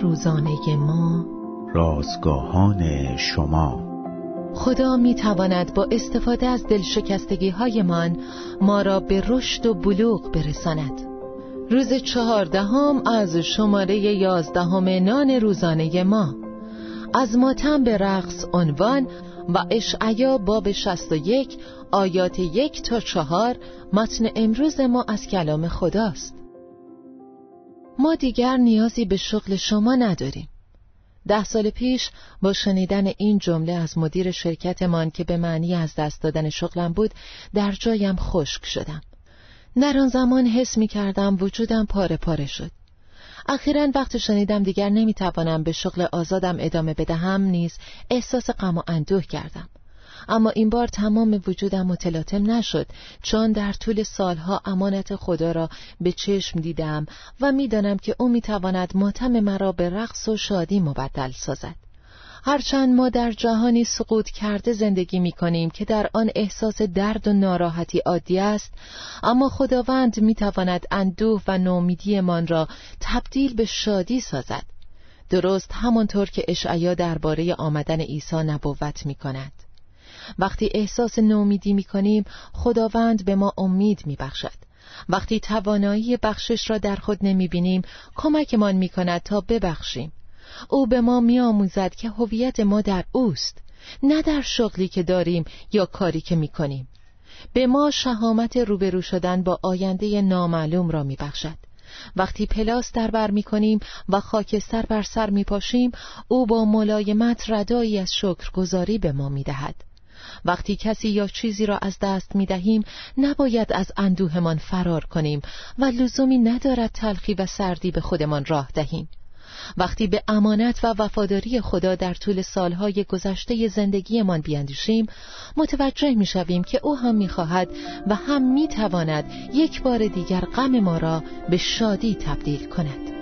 روزانه ما. رازگاهان شما. خدا می تواند با استفاده از دلشکستگی هایمان ما را به رشد و بلوغ برساند. روز چهاردهم از شماره یازدهم نان روزانه ما. از ماتم به رقص عنوان و اشعیا باب یک آیات یک تا چهار متن امروز ما از کلام خداست. ما دیگر نیازی به شغل شما نداریم. ده سال پیش با شنیدن این جمله از مدیر شرکتمان که به معنی از دست دادن شغلم بود در جایم خشک شدم. در آن زمان حس می کردم وجودم پاره پاره شد. اخیرا وقت شنیدم دیگر نمی‌توانم به شغل آزادم ادامه بدهم نیز احساس غم و اندوه کردم. اما این بار تمام وجودم متلاطم نشد چون در طول سالها امانت خدا را به چشم دیدم و می‌دانم که او می‌تواند ماتم مرا به رقص و شادی مبدل سازد. هرچند ما در جهانی سقوط کرده زندگی می کنیم که در آن احساس درد و ناراحتی عادی است اما خداوند می تواند اندوه و نومیدیمان را تبدیل به شادی سازد. درست همانطور که اشعیا درباره آمدن عیسی نبوت می کند وقتی احساس نومیدی می کنیم خداوند به ما امید می بخشد وقتی توانایی بخشش را در خود نمی بینیم کمکمان می کند تا ببخشیم. او به ما می آموزد که هویت ما در اوست نه در شغلی که داریم یا کاری که می کنیم به ما شهامت روبرو شدن با آینده نامعلوم را می بخشد وقتی پلاس در بر می کنیم و خاکستر بر سر می پاشیم او با ملایمت ردایی از شکرگزاری به ما می دهد. وقتی کسی یا چیزی را از دست می دهیم نباید از اندوهمان فرار کنیم و لزومی ندارد تلخی و سردی به خودمان راه دهیم. وقتی به امانت و وفاداری خدا در طول سالهای گذشته زندگیمان بیاندیشیم متوجه می‌شویم که او هم می‌خواهد و هم می‌تواند یک بار دیگر غم ما را به شادی تبدیل کند.